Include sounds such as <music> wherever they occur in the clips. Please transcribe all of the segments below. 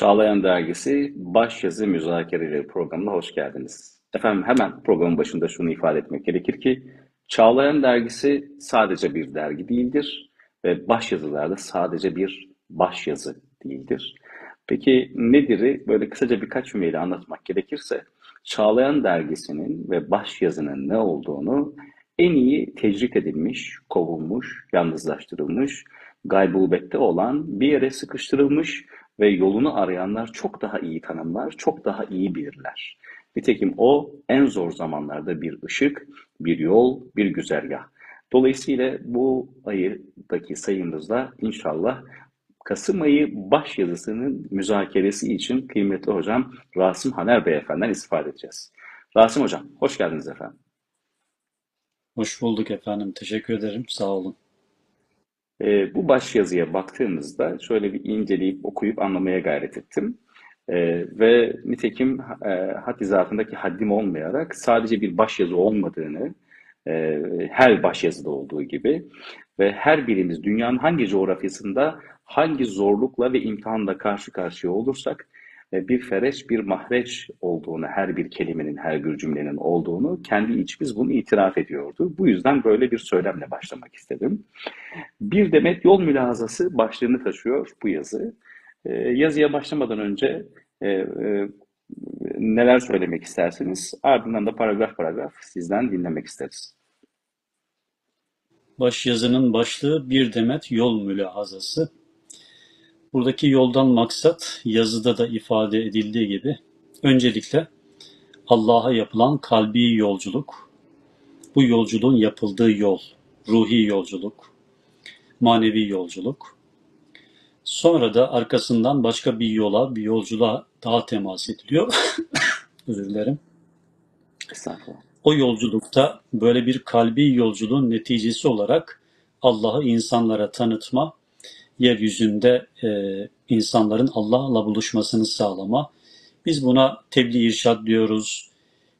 Çağlayan Dergisi başyazı müzakereleri programına hoş geldiniz. Efendim hemen programın başında şunu ifade etmek gerekir ki Çağlayan Dergisi sadece bir dergi değildir ve başyazılarda sadece bir başyazı değildir. Peki nedir'i böyle kısaca birkaç cümleyle anlatmak gerekirse Çağlayan Dergisi'nin ve başyazının ne olduğunu en iyi tecrit edilmiş, kovulmuş, yalnızlaştırılmış, gaybubette olan bir yere sıkıştırılmış ve yolunu arayanlar çok daha iyi tanımlar, çok daha iyi bilirler. Nitekim o en zor zamanlarda bir ışık, bir yol, bir güzergah. Dolayısıyla bu ayıdaki sayımızda inşallah Kasım ayı baş yazısının müzakeresi için kıymetli hocam Rasim Haner Beyefendiden istifade edeceğiz. Rasim hocam, hoş geldiniz efendim. Hoş bulduk efendim. Teşekkür ederim. Sağ olun. E, bu başyazıya baktığımızda şöyle bir inceleyip okuyup anlamaya gayret ettim. E, ve nitekim e, had izafındaki haddim olmayarak sadece bir başyazı olmadığını, e, her başyazıda olduğu gibi ve her birimiz dünyanın hangi coğrafyasında hangi zorlukla ve imtihanla karşı karşıya olursak bir fereç, bir mahreç olduğunu, her bir kelimenin, her bir cümlenin olduğunu kendi içimiz bunu itiraf ediyordu. Bu yüzden böyle bir söylemle başlamak istedim. Bir demet yol mülazası başlığını taşıyor bu yazı. Ee, yazıya başlamadan önce e, e, neler söylemek istersiniz? Ardından da paragraf paragraf sizden dinlemek isteriz. Baş yazının başlığı bir demet yol mülazası. Buradaki yoldan maksat yazıda da ifade edildiği gibi öncelikle Allah'a yapılan kalbi yolculuk, bu yolculuğun yapıldığı yol, ruhi yolculuk, manevi yolculuk. Sonra da arkasından başka bir yola, bir yolculuğa daha temas ediliyor. <laughs> Özür dilerim. O yolculukta böyle bir kalbi yolculuğun neticesi olarak Allah'ı insanlara tanıtma yeryüzünde e, insanların Allah'la buluşmasını sağlama. Biz buna tebliğ irşad diyoruz,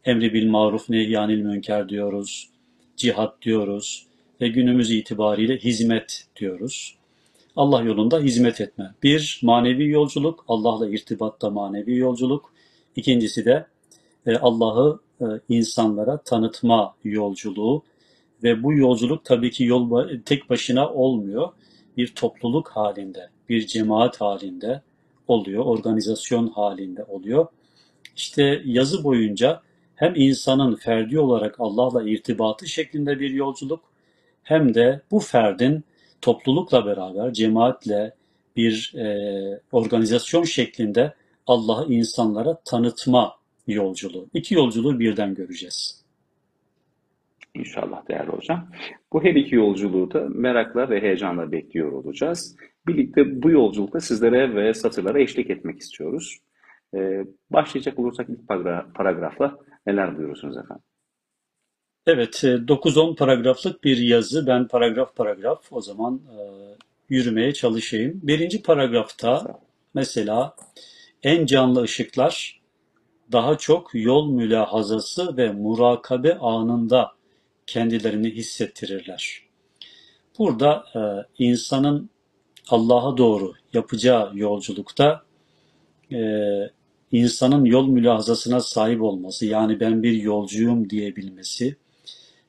emri bil maruf nehyanil münker diyoruz, cihat diyoruz ve günümüz itibariyle hizmet diyoruz. Allah yolunda hizmet etme. Bir, manevi yolculuk, Allah'la irtibatta manevi yolculuk. İkincisi de e, Allah'ı e, insanlara tanıtma yolculuğu ve bu yolculuk tabii ki yol tek başına olmuyor bir topluluk halinde, bir cemaat halinde oluyor, organizasyon halinde oluyor. İşte yazı boyunca hem insanın ferdi olarak Allah'la irtibatı şeklinde bir yolculuk hem de bu ferdin toplulukla beraber, cemaatle bir e, organizasyon şeklinde Allah'ı insanlara tanıtma yolculuğu. İki yolculuğu birden göreceğiz. İnşallah değerli hocam. Bu her iki yolculuğu da merakla ve heyecanla bekliyor olacağız. Birlikte bu yolculukta sizlere ve satırlara eşlik etmek istiyoruz. Ee, başlayacak olursak ilk paragrafla neler buyurursunuz efendim? Evet, 9-10 e, paragraflık bir yazı. Ben paragraf paragraf o zaman e, yürümeye çalışayım. Birinci paragrafta mesela en canlı ışıklar daha çok yol mülahazası ve murakabe anında kendilerini hissettirirler. Burada e, insanın Allah'a doğru yapacağı yolculukta e, insanın yol mülahazasına sahip olması, yani ben bir yolcuyum diyebilmesi,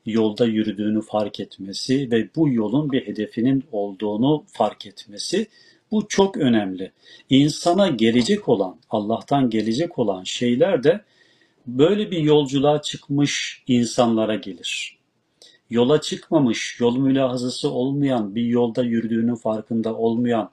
yolda yürüdüğünü fark etmesi ve bu yolun bir hedefinin olduğunu fark etmesi bu çok önemli. İnsana gelecek olan, Allah'tan gelecek olan şeyler de böyle bir yolculuğa çıkmış insanlara gelir yola çıkmamış, yol mülahazası olmayan, bir yolda yürüdüğünün farkında olmayan,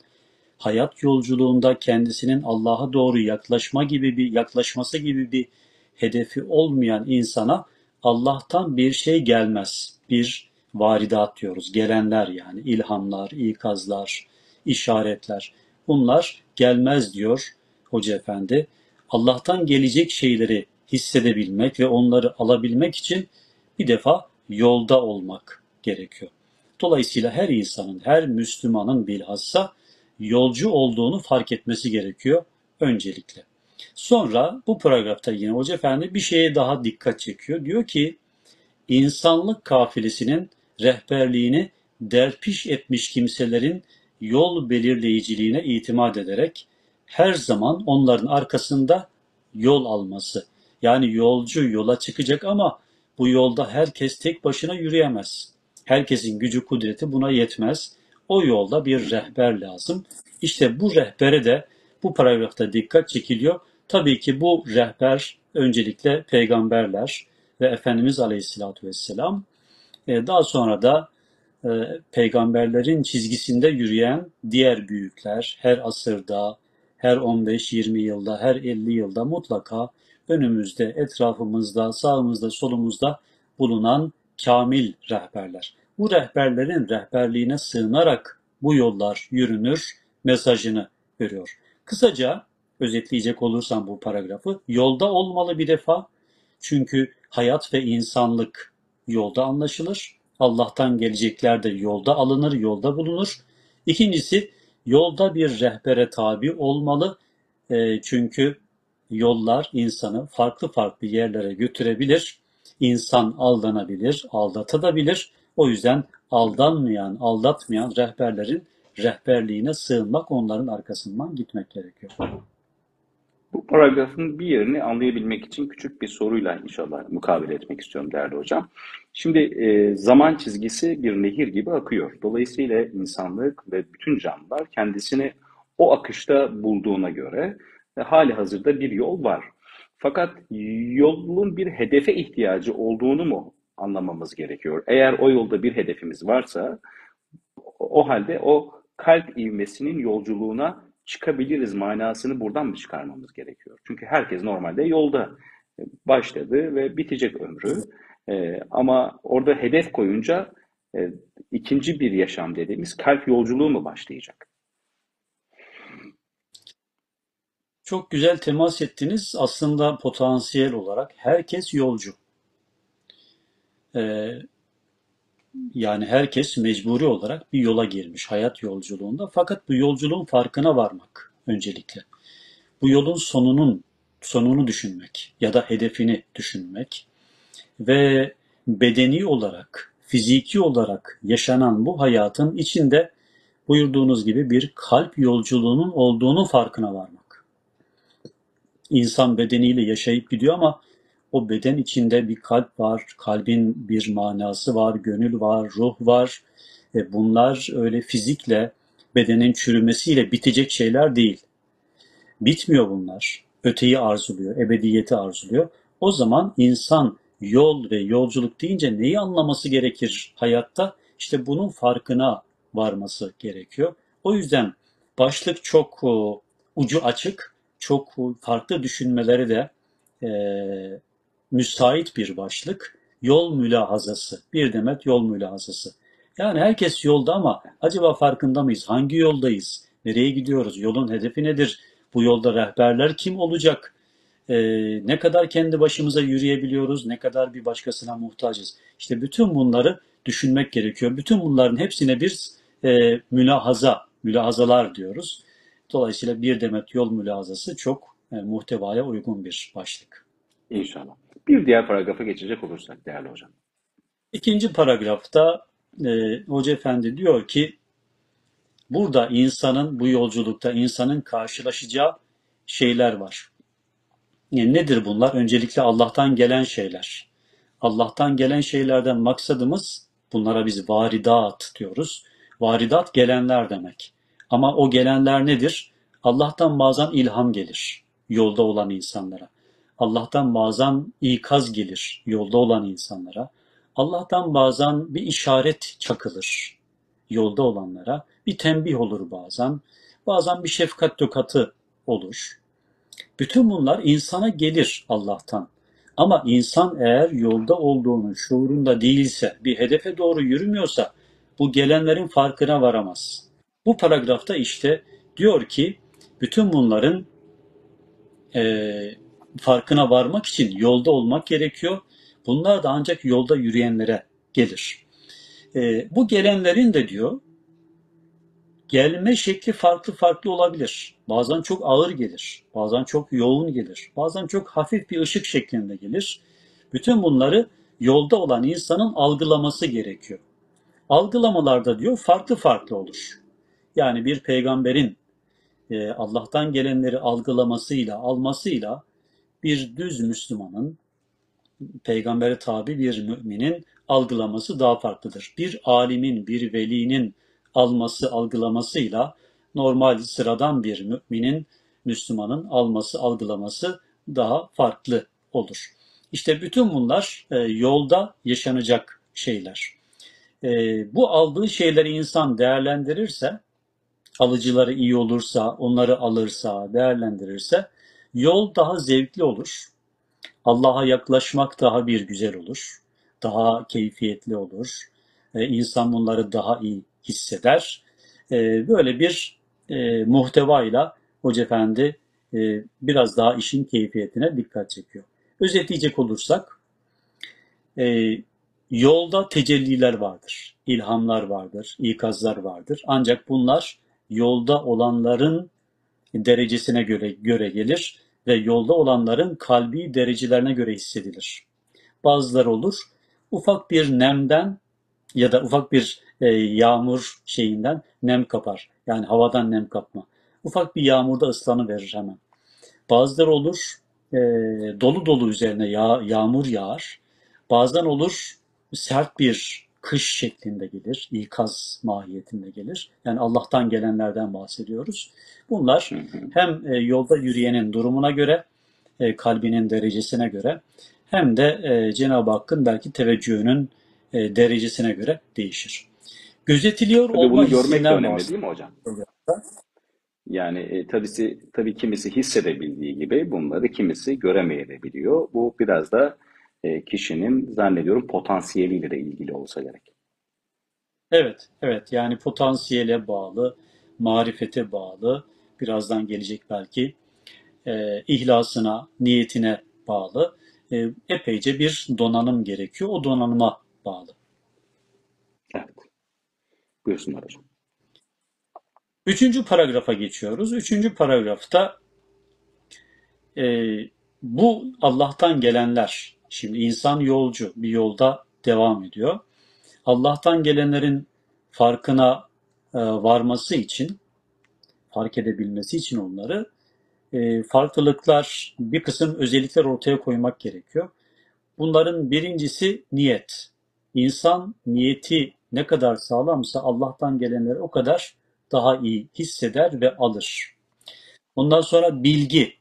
hayat yolculuğunda kendisinin Allah'a doğru yaklaşma gibi bir yaklaşması gibi bir hedefi olmayan insana Allah'tan bir şey gelmez. Bir varidat diyoruz. Gelenler yani ilhamlar, ikazlar, işaretler. Bunlar gelmez diyor Hoca Efendi. Allah'tan gelecek şeyleri hissedebilmek ve onları alabilmek için bir defa yolda olmak gerekiyor. Dolayısıyla her insanın, her Müslümanın bilhassa yolcu olduğunu fark etmesi gerekiyor öncelikle. Sonra bu paragrafta yine Hoca Efendi bir şeye daha dikkat çekiyor. Diyor ki insanlık kafilesinin rehberliğini derpiş etmiş kimselerin yol belirleyiciliğine itimat ederek her zaman onların arkasında yol alması. Yani yolcu yola çıkacak ama bu yolda herkes tek başına yürüyemez. Herkesin gücü kudreti buna yetmez. O yolda bir rehber lazım. İşte bu rehbere de bu paragrafta dikkat çekiliyor. Tabii ki bu rehber öncelikle peygamberler ve Efendimiz Aleyhisselatü Vesselam. E, daha sonra da e, peygamberlerin çizgisinde yürüyen diğer büyükler her asırda, her 15-20 yılda, her 50 yılda mutlaka önümüzde, etrafımızda, sağımızda, solumuzda bulunan kamil rehberler. Bu rehberlerin rehberliğine sığınarak bu yollar yürünür mesajını veriyor. Kısaca özetleyecek olursam bu paragrafı yolda olmalı bir defa. Çünkü hayat ve insanlık yolda anlaşılır. Allah'tan gelecekler de yolda alınır, yolda bulunur. İkincisi yolda bir rehbere tabi olmalı. E, çünkü yollar insanı farklı farklı yerlere götürebilir. İnsan aldanabilir, aldatabilir. O yüzden aldanmayan, aldatmayan rehberlerin rehberliğine sığınmak, onların arkasından gitmek gerekiyor. Bu paragrafın bir yerini anlayabilmek için küçük bir soruyla inşallah mukabele etmek istiyorum değerli hocam. Şimdi e, zaman çizgisi bir nehir gibi akıyor. Dolayısıyla insanlık ve bütün canlılar kendisini o akışta bulduğuna göre hali hazırda bir yol var. Fakat yolun bir hedefe ihtiyacı olduğunu mu anlamamız gerekiyor? Eğer o yolda bir hedefimiz varsa o halde o kalp ivmesinin yolculuğuna çıkabiliriz manasını buradan mı çıkarmamız gerekiyor? Çünkü herkes normalde yolda başladı ve bitecek ömrü. Ee, ama orada hedef koyunca e, ikinci bir yaşam dediğimiz kalp yolculuğu mu başlayacak? Çok güzel temas ettiniz. Aslında potansiyel olarak herkes yolcu. Ee, yani herkes mecburi olarak bir yola girmiş hayat yolculuğunda. Fakat bu yolculuğun farkına varmak öncelikle. Bu yolun sonunun sonunu düşünmek ya da hedefini düşünmek ve bedeni olarak, fiziki olarak yaşanan bu hayatın içinde buyurduğunuz gibi bir kalp yolculuğunun olduğunu farkına varmak. İnsan bedeniyle yaşayıp gidiyor ama o beden içinde bir kalp var, kalbin bir manası var, gönül var, ruh var. E bunlar öyle fizikle, bedenin çürümesiyle bitecek şeyler değil. Bitmiyor bunlar. Öteyi arzuluyor, ebediyeti arzuluyor. O zaman insan yol ve yolculuk deyince neyi anlaması gerekir hayatta? İşte bunun farkına varması gerekiyor. O yüzden başlık çok ucu açık, çok farklı düşünmeleri de e, müsait bir başlık. Yol mülahazası. Bir demet yol mülahazası. Yani herkes yolda ama acaba farkında mıyız? Hangi yoldayız? Nereye gidiyoruz? Yolun hedefi nedir? Bu yolda rehberler kim olacak? Ee, ne kadar kendi başımıza yürüyebiliyoruz? Ne kadar bir başkasına muhtacız? İşte bütün bunları düşünmek gerekiyor. Bütün bunların hepsine bir e, mülahaza, mülahazalar diyoruz. Dolayısıyla bir demet yol mülahazası çok e, muhtevaya uygun bir başlık. İnşallah. Bir diğer paragrafa geçecek olursak değerli hocam. İkinci paragrafta e, Hoca Efendi diyor ki burada insanın bu yolculukta insanın karşılaşacağı şeyler var. Yani nedir bunlar? Öncelikle Allah'tan gelen şeyler. Allah'tan gelen şeylerden maksadımız bunlara biz varidat diyoruz. Varidat gelenler demek. Ama o gelenler nedir? Allah'tan bazen ilham gelir yolda olan insanlara. Allah'tan bazen ikaz gelir yolda olan insanlara. Allah'tan bazen bir işaret çakılır yolda olanlara. Bir tembih olur bazen. Bazen bir şefkat tokatı olur. Bütün bunlar insana gelir Allah'tan. Ama insan eğer yolda olduğunu şuurunda değilse, bir hedefe doğru yürümüyorsa bu gelenlerin farkına varamaz. Bu paragrafta işte diyor ki bütün bunların e, farkına varmak için yolda olmak gerekiyor. Bunlar da ancak yolda yürüyenlere gelir. E, bu gelenlerin de diyor gelme şekli farklı farklı olabilir. Bazen çok ağır gelir, bazen çok yoğun gelir, bazen çok hafif bir ışık şeklinde gelir. Bütün bunları yolda olan insanın algılaması gerekiyor. Algılamalarda diyor farklı farklı olur. Yani bir peygamberin e, Allah'tan gelenleri algılamasıyla, almasıyla bir düz Müslümanın, peygambere tabi bir müminin algılaması daha farklıdır. Bir alimin, bir velinin alması, algılamasıyla normal sıradan bir müminin, Müslümanın alması, algılaması daha farklı olur. İşte bütün bunlar e, yolda yaşanacak şeyler. E, bu aldığı şeyleri insan değerlendirirse, alıcıları iyi olursa, onları alırsa, değerlendirirse yol daha zevkli olur. Allah'a yaklaşmak daha bir güzel olur. Daha keyfiyetli olur. E, insan bunları daha iyi hisseder. E, böyle bir e, muhtevayla Hoca Efendi e, biraz daha işin keyfiyetine dikkat çekiyor. Özetleyecek olursak, e, yolda tecelliler vardır, ilhamlar vardır, ikazlar vardır. Ancak bunlar yolda olanların derecesine göre, göre gelir ve yolda olanların kalbi derecelerine göre hissedilir. Bazıları olur, ufak bir nemden ya da ufak bir e, yağmur şeyinden nem kapar. Yani havadan nem kapma. Ufak bir yağmurda ıslanıverir hemen. Bazıları olur, e, dolu dolu üzerine yağ, yağmur yağar. Bazen olur sert bir kış şeklinde gelir, ikaz mahiyetinde gelir. Yani Allah'tan gelenlerden bahsediyoruz. Bunlar hem e, yolda yürüyenin durumuna göre, e, kalbinin derecesine göre hem de e, Cenab-ı Hakk'ın belki teveccühünün derecesine göre değişir. Gözetiliyor Tabii olma bunu görmek de önemli değil mi hocam? Yani e, tabii, tabii kimisi hissedebildiği gibi bunları kimisi göremeyebiliyor. Bu biraz da e, kişinin zannediyorum potansiyeliyle de ilgili olsa gerek. Evet, evet. Yani potansiyele bağlı, marifete bağlı, birazdan gelecek belki, e, ihlasına, niyetine bağlı. E, epeyce bir donanım gerekiyor. O donanıma bağlı. Evet. Buyursunlar hocam. Üçüncü paragrafa geçiyoruz. Üçüncü paragrafta e, bu Allah'tan gelenler, şimdi insan yolcu, bir yolda devam ediyor. Allah'tan gelenlerin farkına e, varması için, fark edebilmesi için onları e, farklılıklar, bir kısım özellikler ortaya koymak gerekiyor. Bunların birincisi niyet. İnsan niyeti ne kadar sağlamsa Allah'tan gelenleri o kadar daha iyi hisseder ve alır. Ondan sonra bilgi.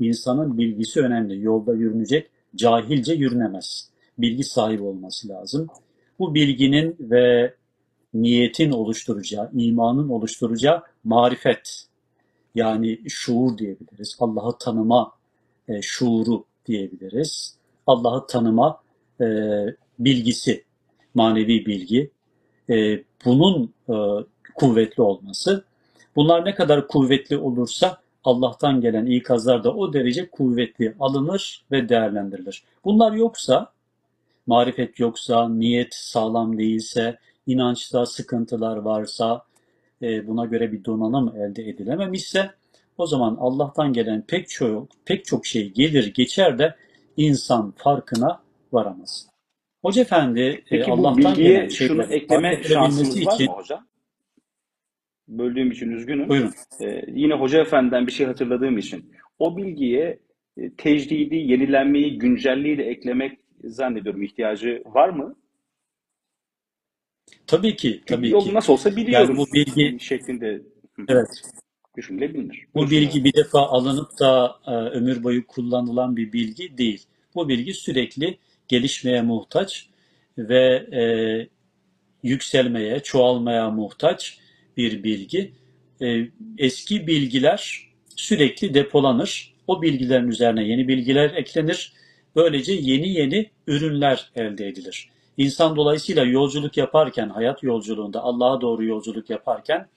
İnsanın bilgisi önemli. Yolda yürünecek, cahilce yürünemez. Bilgi sahibi olması lazım. Bu bilginin ve niyetin oluşturacağı, imanın oluşturacağı marifet, yani şuur diyebiliriz. Allah'ı tanıma e, şuuru diyebiliriz. Allah'ı tanıma e, bilgisi, manevi bilgi. E, bunun e, kuvvetli olması. Bunlar ne kadar kuvvetli olursa Allah'tan gelen ikazlar da o derece kuvvetli alınır ve değerlendirilir. Bunlar yoksa, marifet yoksa, niyet sağlam değilse, inançta sıkıntılar varsa, e, buna göre bir donanım elde edilememişse, o zaman Allah'tan gelen pek çok pek çok şey gelir geçer de insan farkına varamaz. Hoca Efendi e, Peki bu Allah'tan bilgiye gelen şunu şeyleri fark ekleme şansımız var için mı hocam? Böldüğüm için üzgünüm. buyurun. Ee, yine Hoca Efendi'den bir şey hatırladığım için o bilgiye e, tecdidi, yenilenmeyi, güncelliği de eklemek zannediyorum ihtiyacı var mı? Tabii ki, tabii yolu ki. nasıl olsa Yani bu biliyoruz bilgi, şeklinde evet, düşünülebilir. bu bilgi bir defa alınıp da e, ömür boyu kullanılan bir bilgi değil. Bu bilgi sürekli gelişmeye muhtaç ve e, yükselmeye, çoğalmaya muhtaç bir bilgi. E, eski bilgiler sürekli depolanır. O bilgilerin üzerine yeni bilgiler eklenir. Böylece yeni yeni ürünler elde edilir. İnsan dolayısıyla yolculuk yaparken, hayat yolculuğunda Allah'a doğru yolculuk yaparken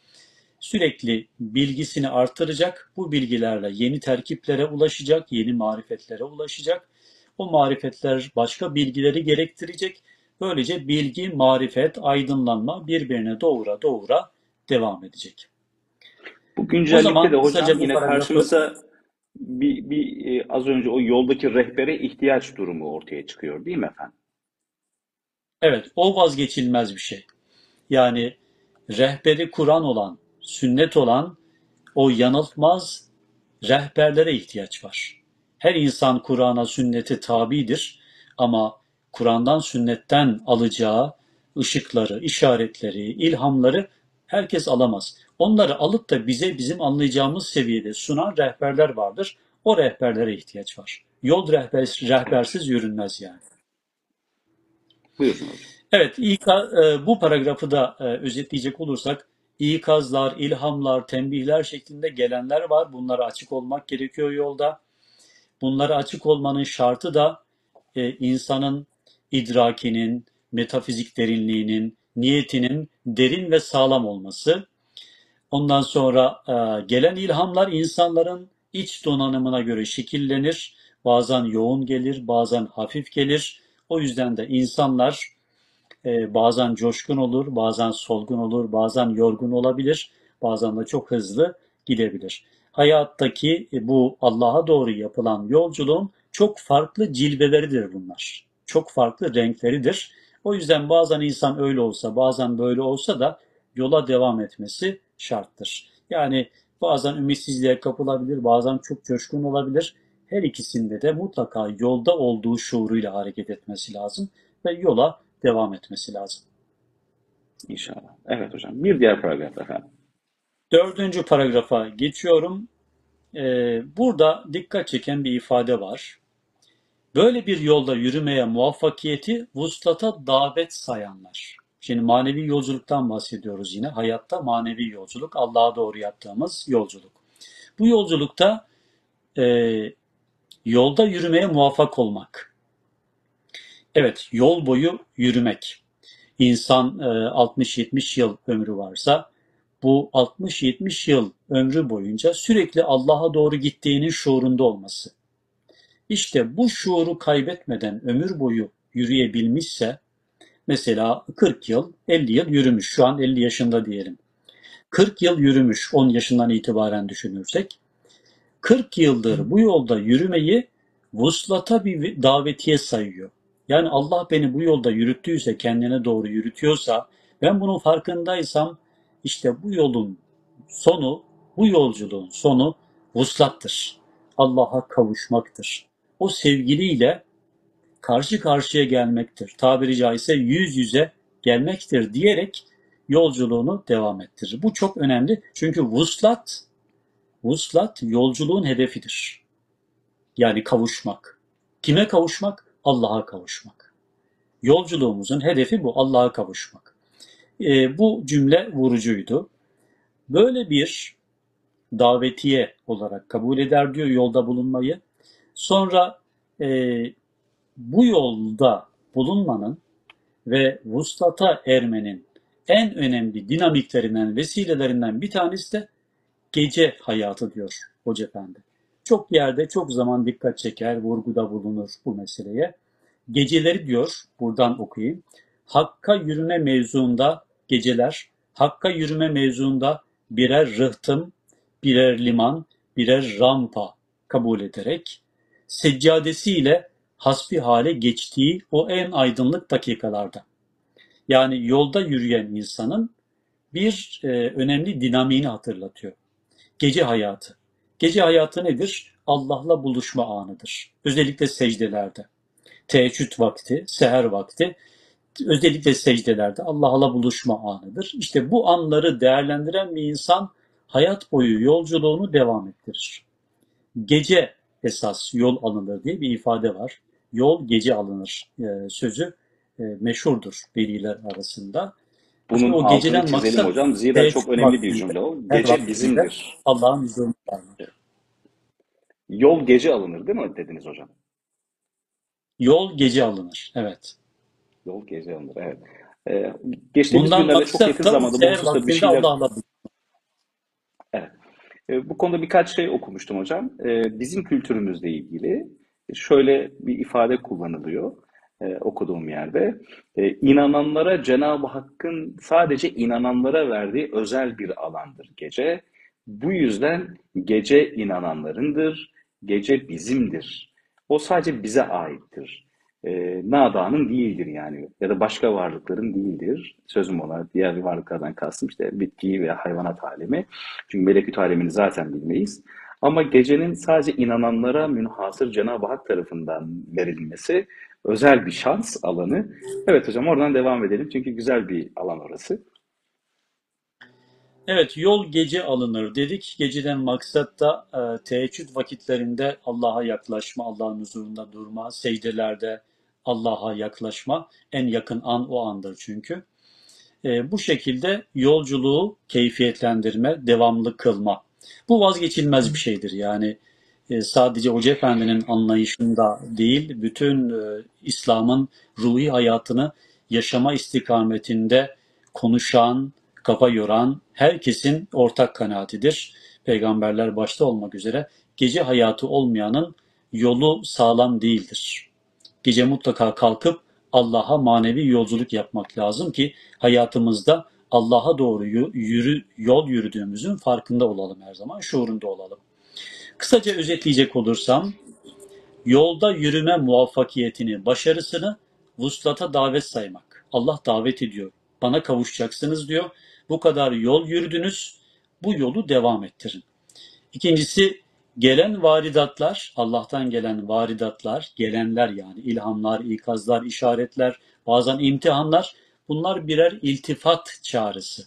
sürekli bilgisini artıracak. Bu bilgilerle yeni terkiplere ulaşacak, yeni marifetlere ulaşacak. O marifetler başka bilgileri gerektirecek. Böylece bilgi, marifet, aydınlanma birbirine doğura doğura devam edecek. Bu güncellikte de hocam yine karşımıza bir, bir e, az önce o yoldaki rehbere ihtiyaç durumu ortaya çıkıyor değil mi efendim? evet o vazgeçilmez bir şey. Yani rehberi Kur'an olan, sünnet olan o yanıltmaz rehberlere ihtiyaç var. Her insan Kur'an'a, sünnete tabidir ama Kur'an'dan, sünnetten alacağı ışıkları, işaretleri, ilhamları herkes alamaz. Onları alıp da bize bizim anlayacağımız seviyede sunan rehberler vardır. O rehberlere ihtiyaç var. Yol rehber, rehbersiz yürünmez yani. Buyurun hocam. Evet, İK, e, bu paragrafı da e, özetleyecek olursak ikazlar, ilhamlar, tembihler şeklinde gelenler var. Bunlara açık olmak gerekiyor yolda. Bunlara açık olmanın şartı da e, insanın idrakinin, metafizik derinliğinin, niyetinin derin ve sağlam olması. Ondan sonra e, gelen ilhamlar insanların iç donanımına göre şekillenir. Bazen yoğun gelir, bazen hafif gelir. O yüzden de insanlar e, bazen coşkun olur, bazen solgun olur, bazen yorgun olabilir, bazen de çok hızlı gidebilir. Hayattaki e, bu Allah'a doğru yapılan yolculuğun çok farklı cilveleridir bunlar. Çok farklı renkleridir. O yüzden bazen insan öyle olsa, bazen böyle olsa da yola devam etmesi şarttır. Yani bazen ümitsizliğe kapılabilir, bazen çok coşkun olabilir. Her ikisinde de mutlaka yolda olduğu şuuruyla hareket etmesi lazım ve yola devam etmesi lazım. İnşallah. Evet hocam. Bir diğer paragraf efendim. Dördüncü paragrafa geçiyorum. Ee, burada dikkat çeken bir ifade var. Böyle bir yolda yürümeye muvaffakiyeti vuslata davet sayanlar. Şimdi manevi yolculuktan bahsediyoruz yine. Hayatta manevi yolculuk, Allah'a doğru yaptığımız yolculuk. Bu yolculukta e, yolda yürümeye muvaffak olmak. Evet, yol boyu yürümek. İnsan e, 60-70 yıl ömrü varsa bu 60-70 yıl ömrü boyunca sürekli Allah'a doğru gittiğinin şuurunda olması. İşte bu şuuru kaybetmeden ömür boyu yürüyebilmişse mesela 40 yıl, 50 yıl yürümüş. Şu an 50 yaşında diyelim. 40 yıl yürümüş 10 yaşından itibaren düşünürsek 40 yıldır bu yolda yürümeyi vuslata bir davetiye sayıyor. Yani Allah beni bu yolda yürüttüyse, kendine doğru yürütüyorsa, ben bunun farkındaysam işte bu yolun sonu, bu yolculuğun sonu vuslattır. Allah'a kavuşmaktır. O sevgiliyle karşı karşıya gelmektir. Tabiri caizse yüz yüze gelmektir diyerek yolculuğunu devam ettirir. Bu çok önemli çünkü vuslat, vuslat yolculuğun hedefidir. Yani kavuşmak. Kime kavuşmak? Allah'a kavuşmak. Yolculuğumuzun hedefi bu, Allah'a kavuşmak. E, bu cümle vurucuydu. Böyle bir davetiye olarak kabul eder diyor yolda bulunmayı. Sonra e, bu yolda bulunmanın ve vuslata ermenin en önemli dinamiklerinden, vesilelerinden bir tanesi de gece hayatı diyor Hoca Efendi. Çok yerde çok zaman dikkat çeker, vurguda bulunur bu meseleye. Geceleri diyor, buradan okuyayım. Hakka yürüme mevzuunda geceler, Hakka yürüme mevzuunda birer rıhtım, birer liman, birer rampa kabul ederek seccadesiyle hasbi hale geçtiği o en aydınlık dakikalarda. Yani yolda yürüyen insanın bir e, önemli dinamiğini hatırlatıyor. Gece hayatı. Gece hayatı nedir? Allah'la buluşma anıdır. Özellikle secdelerde. Teheccüd vakti, seher vakti, özellikle secdelerde Allah'la buluşma anıdır. İşte bu anları değerlendiren bir insan hayat boyu yolculuğunu devam ettirir. Gece esas yol alınır diye bir ifade var. Yol gece alınır e, sözü e, meşhurdur veliler arasında. Bunun o geceden çizelim hocam. Zira çok önemli bir cümle o. Gece bizimdir. Allah'ın huzuruna Yol gece alınır değil mi dediniz hocam? Yol gece alınır. Evet. Yol gece alınır. Evet. Ee, geçtiğimiz Bundan günlerde çok yakın zamanda bu hususta bir şeyler... Allah Evet. Ee, bu konuda birkaç şey okumuştum hocam. Ee, bizim kültürümüzle ilgili şöyle bir ifade kullanılıyor e, okuduğum yerde. E, inananlara Cenab-ı Hakk'ın sadece inananlara verdiği özel bir alandır gece. Bu yüzden gece inananlarındır, gece bizimdir. O sadece bize aittir. E, nadanın değildir yani ya da başka varlıkların değildir. Sözüm olarak diğer varlıklardan kastım işte bitki veya hayvanat alemi. Çünkü melekut alemini zaten bilmeyiz. Ama gecenin sadece inananlara münhasır Cenab-ı Hak tarafından verilmesi özel bir şans alanı. Evet hocam oradan devam edelim çünkü güzel bir alan orası. Evet, yol gece alınır dedik. Geceden maksat da e, teheccüd vakitlerinde Allah'a yaklaşma, Allah'ın huzurunda durma, secdelerde Allah'a yaklaşma. En yakın an o andır çünkü. E, bu şekilde yolculuğu keyfiyetlendirme, devamlı kılma. Bu vazgeçilmez bir şeydir. Yani e, sadece Hoca Efendi'nin anlayışında değil, bütün e, İslam'ın ruhi hayatını yaşama istikametinde konuşan, kafa yoran herkesin ortak kanaatidir. Peygamberler başta olmak üzere gece hayatı olmayanın yolu sağlam değildir. Gece mutlaka kalkıp Allah'a manevi yolculuk yapmak lazım ki hayatımızda Allah'a doğru yürü, yol yürüdüğümüzün farkında olalım her zaman, şuurunda olalım. Kısaca özetleyecek olursam, yolda yürüme muvaffakiyetini, başarısını vuslata davet saymak. Allah davet ediyor. Bana kavuşacaksınız diyor. Bu kadar yol yürüdünüz, bu yolu devam ettirin. İkincisi, gelen varidatlar, Allah'tan gelen varidatlar, gelenler yani ilhamlar, ikazlar, işaretler, bazen imtihanlar, bunlar birer iltifat çağrısı.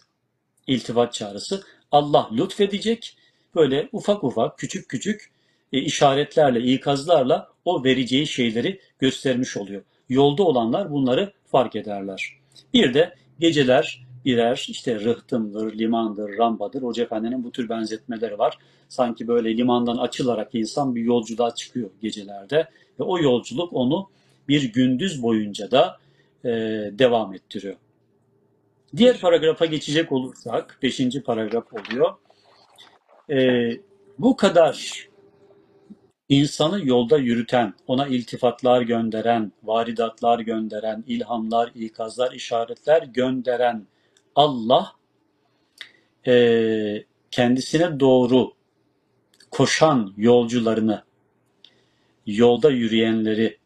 İltifat çağrısı. Allah lütfedecek, böyle ufak ufak, küçük küçük e, işaretlerle, ikazlarla o vereceği şeyleri göstermiş oluyor. Yolda olanlar bunları fark ederler. Bir de geceler birer işte rıhtımdır, limandır, rambadır. Hoca Efendi'nin bu tür benzetmeleri var. Sanki böyle limandan açılarak insan bir yolculuğa çıkıyor gecelerde ve o yolculuk onu bir gündüz boyunca da e, devam ettiriyor. Diğer paragrafa geçecek olursak, beşinci paragraf oluyor. E, bu kadar insanı yolda yürüten, ona iltifatlar gönderen, varidatlar gönderen, ilhamlar, ikazlar, işaretler gönderen Allah e, kendisine doğru koşan yolcularını, yolda yürüyenleri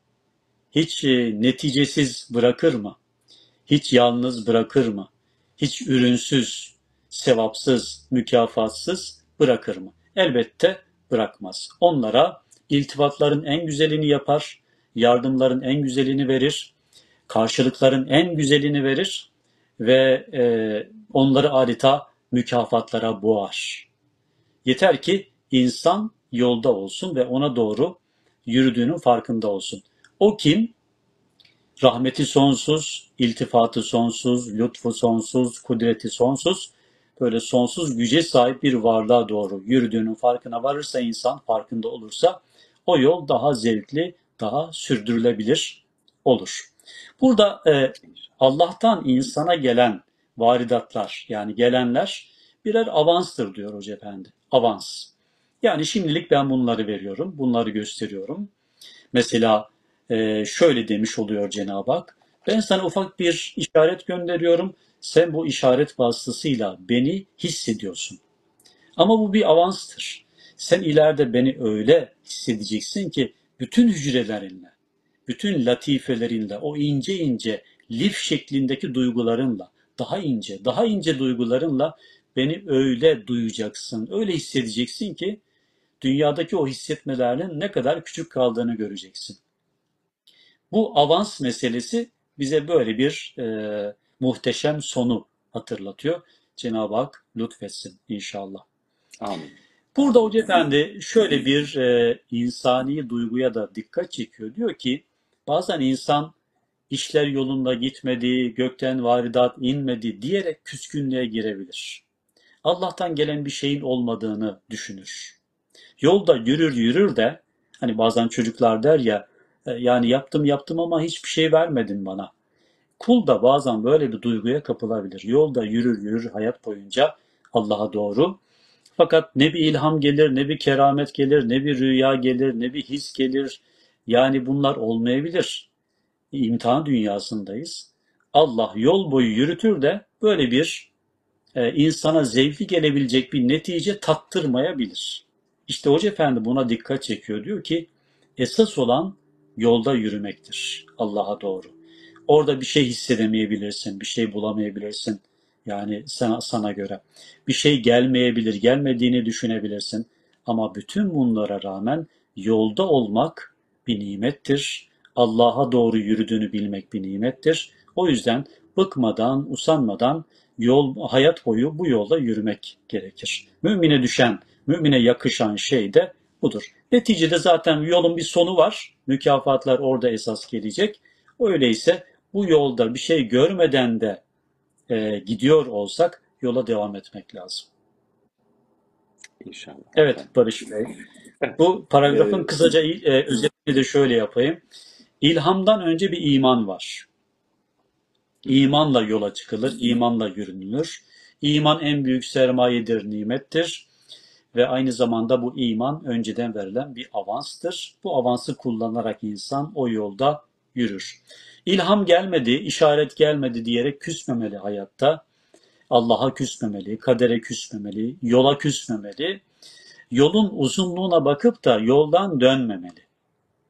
hiç e, neticesiz bırakır mı? Hiç yalnız bırakır mı? Hiç ürünsüz, sevapsız, mükafatsız bırakır mı? Elbette bırakmaz. Onlara iltifatların en güzelini yapar, yardımların en güzelini verir, karşılıkların en güzelini verir ve e, onları adeta mükafatlara boğar. Yeter ki insan yolda olsun ve ona doğru yürüdüğünün farkında olsun. O kim? Rahmeti sonsuz, iltifatı sonsuz, lütfu sonsuz, kudreti sonsuz, böyle sonsuz güce sahip bir varlığa doğru yürüdüğünün farkına varırsa insan, farkında olursa o yol daha zevkli, daha sürdürülebilir olur. Burada e, Allah'tan insana gelen varidatlar yani gelenler birer avanstır diyor Hoca Efendi. Avans. Yani şimdilik ben bunları veriyorum, bunları gösteriyorum. Mesela e, şöyle demiş oluyor Cenab-ı Hak. Ben sana ufak bir işaret gönderiyorum. Sen bu işaret vasıtasıyla beni hissediyorsun. Ama bu bir avanstır. Sen ileride beni öyle hissedeceksin ki bütün hücrelerinle, bütün latifelerinle, o ince ince lif şeklindeki duygularınla, daha ince, daha ince duygularınla beni öyle duyacaksın, öyle hissedeceksin ki dünyadaki o hissetmelerinin ne kadar küçük kaldığını göreceksin. Bu avans meselesi bize böyle bir e, muhteşem sonu hatırlatıyor. Cenab-ı Hak lütfetsin inşallah. Amin. Burada Hoca Efendi şöyle bir e, insani duyguya da dikkat çekiyor. Diyor ki bazen insan işler yolunda gitmedi, gökten varidat inmedi diyerek küskünlüğe girebilir. Allah'tan gelen bir şeyin olmadığını düşünür. Yolda yürür yürür de hani bazen çocuklar der ya e, yani yaptım yaptım ama hiçbir şey vermedin bana. Kul da bazen böyle bir duyguya kapılabilir. Yolda yürür yürür hayat boyunca Allah'a doğru. Fakat ne bir ilham gelir, ne bir keramet gelir, ne bir rüya gelir, ne bir his gelir. Yani bunlar olmayabilir imtihan dünyasındayız. Allah yol boyu yürütür de böyle bir e, insana zevkli gelebilecek bir netice tattırmayabilir. İşte Hoca Efendi buna dikkat çekiyor. Diyor ki esas olan yolda yürümektir Allah'a doğru. Orada bir şey hissedemeyebilirsin, bir şey bulamayabilirsin. Yani sana, sana göre. Bir şey gelmeyebilir, gelmediğini düşünebilirsin. Ama bütün bunlara rağmen yolda olmak bir nimettir. Allah'a doğru yürüdüğünü bilmek bir nimettir. O yüzden bıkmadan, usanmadan yol hayat boyu bu yolda yürümek gerekir. Mümine düşen, mümine yakışan şey de budur. Neticede zaten yolun bir sonu var. Mükafatlar orada esas gelecek. Öyleyse bu yolda bir şey görmeden de e, gidiyor olsak yola devam etmek lazım. İnşallah. Evet Barış Bey. Bu paragrafın kısaca e, özetini de şöyle yapayım. İlhamdan önce bir iman var. İmanla yola çıkılır, imanla yürünülür. İman en büyük sermayedir, nimettir. Ve aynı zamanda bu iman önceden verilen bir avanstır. Bu avansı kullanarak insan o yolda yürür. İlham gelmedi, işaret gelmedi diyerek küsmemeli hayatta. Allah'a küsmemeli, kadere küsmemeli, yola küsmemeli. Yolun uzunluğuna bakıp da yoldan dönmemeli.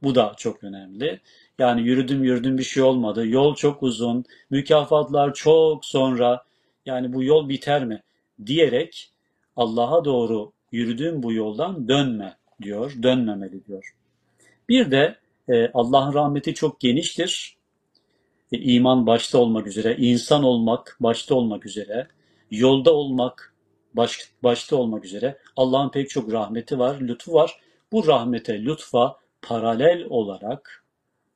Bu da çok önemli. Yani yürüdüm yürüdüm bir şey olmadı. Yol çok uzun, mükafatlar çok sonra. Yani bu yol biter mi? Diyerek Allah'a doğru yürüdüğüm bu yoldan dönme diyor, dönmemeli diyor. Bir de e, Allah'ın rahmeti çok geniştir. E, iman başta olmak üzere, insan olmak başta olmak üzere, yolda olmak baş, başta olmak üzere Allah'ın pek çok rahmeti var, lütfu var. Bu rahmete, lütfa paralel olarak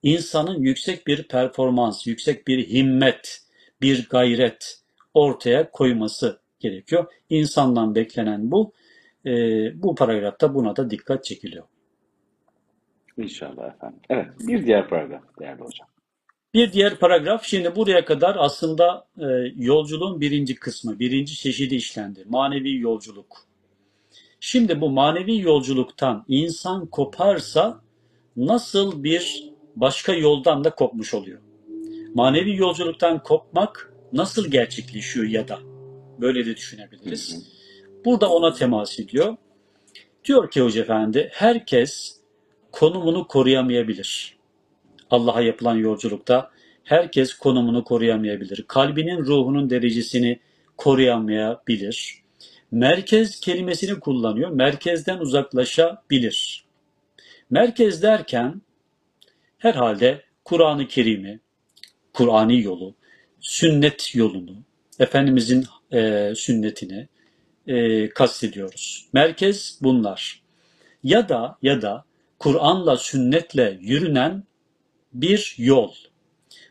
insanın yüksek bir performans, yüksek bir himmet, bir gayret ortaya koyması gerekiyor. İnsandan beklenen bu. E, bu paragrafta buna da dikkat çekiliyor. İnşallah efendim. Evet, bir diğer paragraf değerli hocam. Bir diğer paragraf şimdi buraya kadar aslında e, yolculuğun birinci kısmı, birinci çeşidi işlendi. Manevi yolculuk. Şimdi bu manevi yolculuktan insan koparsa nasıl bir başka yoldan da kopmuş oluyor. Manevi yolculuktan kopmak nasıl gerçekleşiyor ya da böyle de düşünebiliriz. Burada ona temas ediyor. Diyor ki Hoca Efendi, herkes konumunu koruyamayabilir. Allah'a yapılan yolculukta herkes konumunu koruyamayabilir. Kalbinin, ruhunun derecesini koruyamayabilir. Merkez kelimesini kullanıyor. Merkezden uzaklaşabilir. Merkez derken herhalde Kur'an-ı Kerim'i, Kur'ani yolu, sünnet yolunu, Efendimizin e, sünnetini e, kastediyoruz. Merkez bunlar. Ya da ya da Kur'an'la sünnetle yürünen bir yol.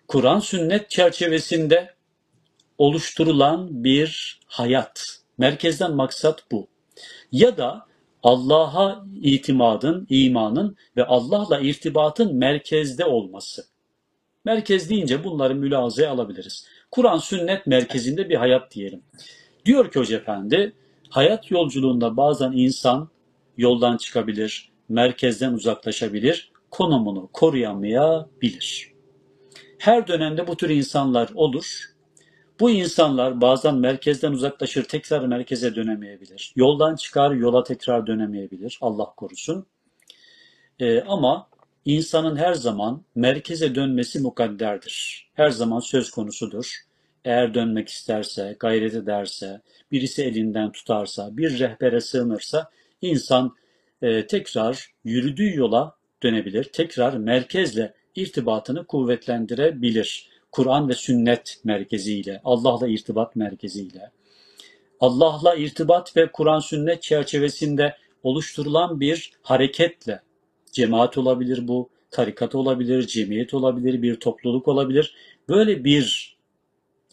Kur'an sünnet çerçevesinde oluşturulan bir hayat. Merkezden maksat bu. Ya da Allah'a itimadın, imanın ve Allah'la irtibatın merkezde olması. Merkez deyince bunları mülazaya alabiliriz. Kur'an sünnet merkezinde bir hayat diyelim. Diyor ki Hoca Efendi, hayat yolculuğunda bazen insan yoldan çıkabilir, merkezden uzaklaşabilir, konumunu koruyamayabilir. Her dönemde bu tür insanlar olur. Bu insanlar bazen merkezden uzaklaşır, tekrar merkeze dönemeyebilir. Yoldan çıkar, yola tekrar dönemeyebilir. Allah korusun. Ee, ama insanın her zaman merkeze dönmesi mukadderdir. Her zaman söz konusudur. Eğer dönmek isterse, gayret ederse, birisi elinden tutarsa, bir rehbere sığınırsa insan e, tekrar yürüdüğü yola dönebilir. Tekrar merkezle irtibatını kuvvetlendirebilir. Kur'an ve sünnet merkeziyle, Allah'la irtibat merkeziyle. Allah'la irtibat ve Kur'an sünnet çerçevesinde oluşturulan bir hareketle, cemaat olabilir bu, tarikat olabilir, cemiyet olabilir, bir topluluk olabilir. Böyle bir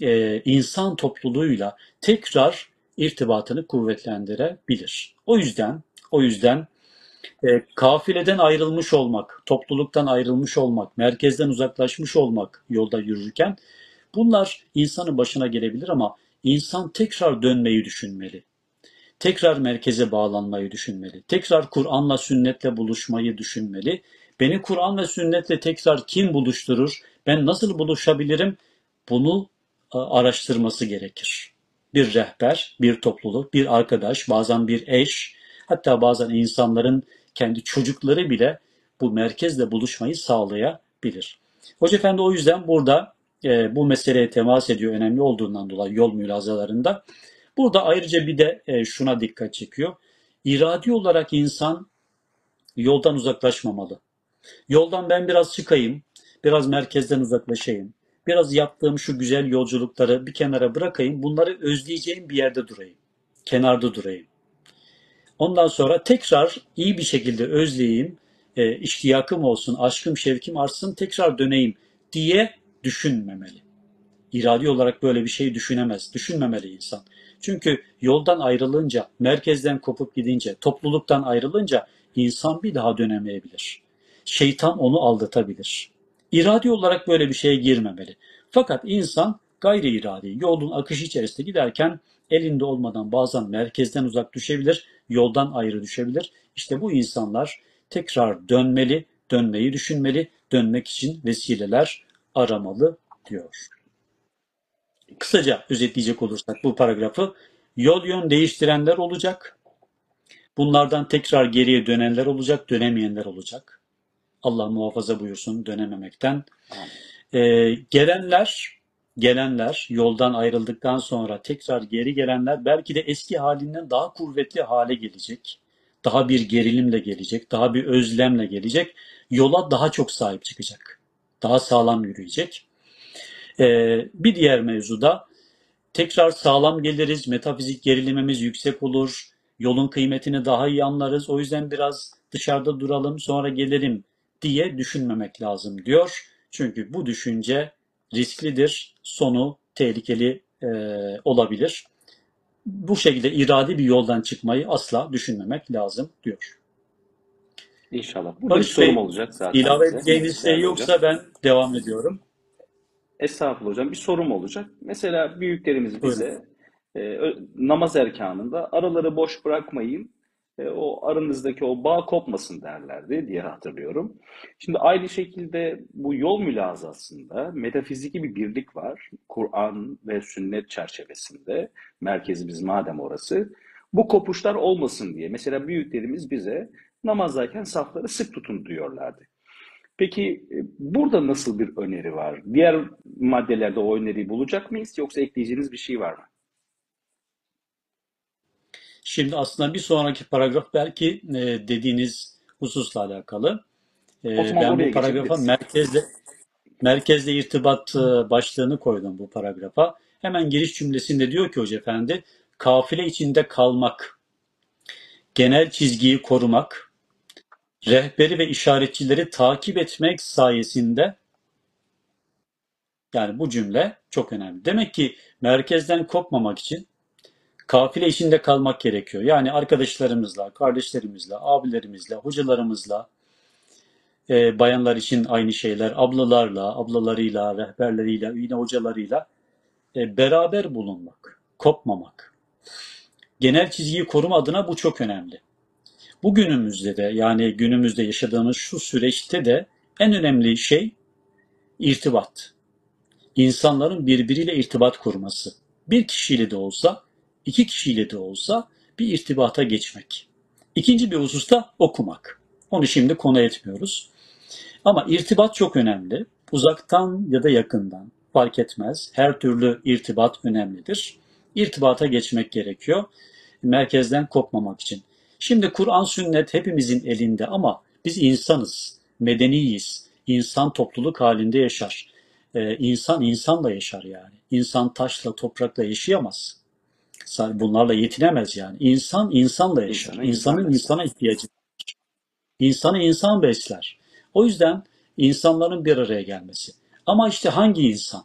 e, insan topluluğuyla tekrar irtibatını kuvvetlendirebilir. O yüzden, o yüzden e, kafileden ayrılmış olmak, topluluktan ayrılmış olmak, merkezden uzaklaşmış olmak yolda yürürken bunlar insanın başına gelebilir ama insan tekrar dönmeyi düşünmeli. Tekrar merkeze bağlanmayı düşünmeli. Tekrar Kur'an'la sünnetle buluşmayı düşünmeli. Beni Kur'an ve sünnetle tekrar kim buluşturur? Ben nasıl buluşabilirim? Bunu araştırması gerekir. Bir rehber, bir topluluk, bir arkadaş, bazen bir eş, hatta bazen insanların kendi çocukları bile bu merkezle buluşmayı sağlayabilir. Hoca Efendi o yüzden burada e, bu meseleye temas ediyor önemli olduğundan dolayı yol mülazalarında. Burada ayrıca bir de e, şuna dikkat çekiyor. İradi olarak insan yoldan uzaklaşmamalı. Yoldan ben biraz çıkayım, biraz merkezden uzaklaşayım, biraz yaptığım şu güzel yolculukları bir kenara bırakayım, bunları özleyeceğim bir yerde durayım, kenarda durayım. Ondan sonra tekrar iyi bir şekilde özleyeyim, e, iştiyakım olsun, aşkım, şevkim artsın, tekrar döneyim diye düşünmemeli. İradi olarak böyle bir şey düşünemez, düşünmemeli insan. Çünkü yoldan ayrılınca, merkezden kopup gidince, topluluktan ayrılınca insan bir daha dönemeyebilir. Şeytan onu aldatabilir. İradi olarak böyle bir şeye girmemeli. Fakat insan gayri iradi, yolun akışı içerisinde giderken elinde olmadan bazen merkezden uzak düşebilir, yoldan ayrı düşebilir. İşte bu insanlar tekrar dönmeli, dönmeyi düşünmeli, dönmek için vesileler aramalı diyor. Kısaca özetleyecek olursak bu paragrafı yol yön değiştirenler olacak. Bunlardan tekrar geriye dönenler olacak, dönemeyenler olacak. Allah muhafaza buyursun dönememekten. Ee, gelenler, gelenler yoldan ayrıldıktan sonra tekrar geri gelenler belki de eski halinden daha kuvvetli hale gelecek. Daha bir gerilimle gelecek, daha bir özlemle gelecek. Yola daha çok sahip çıkacak. Daha sağlam yürüyecek. Ee, bir diğer mevzuda tekrar sağlam geliriz, metafizik gerilimimiz yüksek olur, yolun kıymetini daha iyi anlarız. O yüzden biraz dışarıda duralım, sonra gelelim diye düşünmemek lazım diyor. Çünkü bu düşünce risklidir, sonu tehlikeli e, olabilir. Bu şekilde iradi bir yoldan çıkmayı asla düşünmemek lazım diyor. İnşallah. Burada Barış bir sorum Bey, olacak zaten ilave edeceğiniz şey yoksa hocam. ben devam ediyorum. Estağfurullah hocam. Bir sorum olacak. Mesela büyüklerimiz bize e, namaz erkanında araları boş bırakmayın, e, o aranızdaki o bağ kopmasın derlerdi diye hatırlıyorum. Şimdi aynı şekilde bu yol mülazasında metafiziki bir birlik var. Kur'an ve sünnet çerçevesinde merkezimiz madem orası. Bu kopuşlar olmasın diye. Mesela büyüklerimiz bize namazdayken safları sık tutun diyorlardı. Peki e, burada nasıl bir öneri var? Diğer maddelerde o öneriyi bulacak mıyız yoksa ekleyeceğiniz bir şey var mı? Şimdi aslında bir sonraki paragraf belki e, dediğiniz hususla alakalı. E, ben bu paragrafa merkezle merkezle irtibat e, başlığını koydum bu paragrafa. Hemen giriş cümlesinde diyor ki Hoca Efendi, kafile içinde kalmak, genel çizgiyi korumak, rehberi ve işaretçileri takip etmek sayesinde yani bu cümle çok önemli. Demek ki merkezden kopmamak için kafile içinde kalmak gerekiyor. Yani arkadaşlarımızla, kardeşlerimizle, abilerimizle, hocalarımızla, e, bayanlar için aynı şeyler, ablalarla, ablalarıyla, rehberleriyle, yine hocalarıyla e, beraber bulunmak, kopmamak. Genel çizgiyi koruma adına bu çok önemli. Bugünümüzde de yani günümüzde yaşadığımız şu süreçte de en önemli şey irtibat. İnsanların birbiriyle irtibat kurması. Bir kişiyle de olsa, iki kişiyle de olsa bir irtibata geçmek. İkinci bir hususta okumak. Onu şimdi konu etmiyoruz. Ama irtibat çok önemli. Uzaktan ya da yakından fark etmez. Her türlü irtibat önemlidir. İrtibata geçmek gerekiyor. Merkezden kopmamak için. Şimdi Kur'an sünnet hepimizin elinde ama biz insanız, medeniyiz. İnsan topluluk halinde yaşar. Ee, insan insanla yaşar yani. İnsan taşla, toprakla yaşayamaz. Bunlarla yetinemez yani. İnsan insanla yaşar. İnsana insan İnsanın besler. insana ihtiyacı. İnsanı insan besler. O yüzden insanların bir araya gelmesi. Ama işte hangi insan?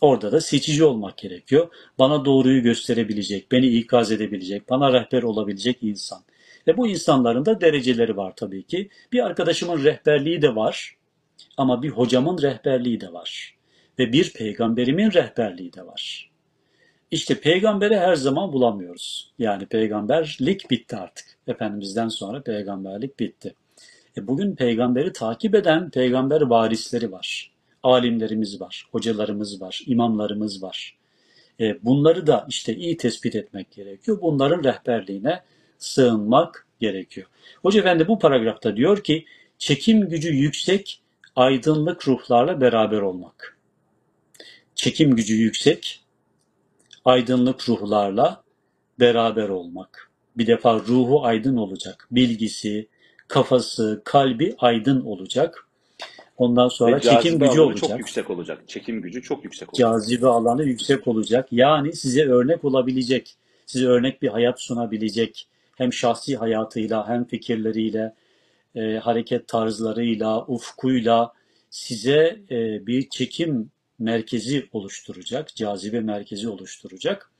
Orada da seçici olmak gerekiyor. Bana doğruyu gösterebilecek, beni ikaz edebilecek, bana rehber olabilecek insan. Ve bu insanların da dereceleri var tabii ki. Bir arkadaşımın rehberliği de var ama bir hocamın rehberliği de var. Ve bir peygamberimin rehberliği de var. İşte peygamberi her zaman bulamıyoruz. Yani peygamberlik bitti artık. Efendimizden sonra peygamberlik bitti. E bugün peygamberi takip eden peygamber varisleri var. Alimlerimiz var, hocalarımız var, imamlarımız var. E bunları da işte iyi tespit etmek gerekiyor. Bunların rehberliğine sığınmak gerekiyor. Hoca Efendi bu paragrafta diyor ki çekim gücü yüksek aydınlık ruhlarla beraber olmak. Çekim gücü yüksek aydınlık ruhlarla beraber olmak. Bir defa ruhu aydın olacak. Bilgisi, kafası, kalbi aydın olacak. Ondan sonra Ve çekim gücü alanı çok olacak. yüksek olacak. Çekim gücü çok yüksek olacak. Cazibe alanı yüksek olacak. Yani size örnek olabilecek, size örnek bir hayat sunabilecek. Hem şahsi hayatıyla hem fikirleriyle, e, hareket tarzlarıyla, ufkuyla size e, bir çekim merkezi oluşturacak, cazibe merkezi oluşturacak.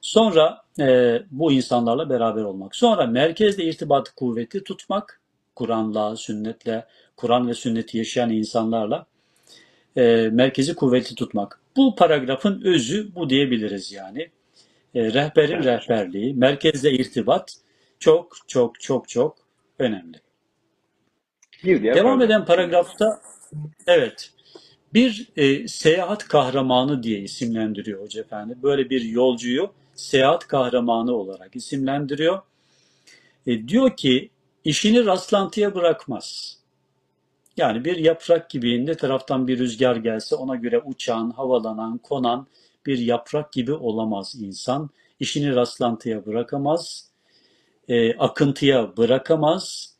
Sonra e, bu insanlarla beraber olmak. Sonra merkezde irtibatı kuvveti tutmak, Kur'an'la, sünnetle, Kur'an ve sünneti yaşayan insanlarla e, merkezi kuvveti tutmak. Bu paragrafın özü bu diyebiliriz yani. E, rehberin rehberliği, merkezle irtibat çok çok çok çok önemli. Bir diğer Devam paragraf. eden paragrafta evet bir e, seyahat kahramanı diye isimlendiriyor Hoca Efendi. Böyle bir yolcuyu seyahat kahramanı olarak isimlendiriyor. E, diyor ki işini rastlantıya bırakmaz. Yani bir yaprak gibi ne taraftan bir rüzgar gelse ona göre uçan, havalanan, konan bir yaprak gibi olamaz insan. İşini rastlantıya bırakamaz, e, akıntıya bırakamaz,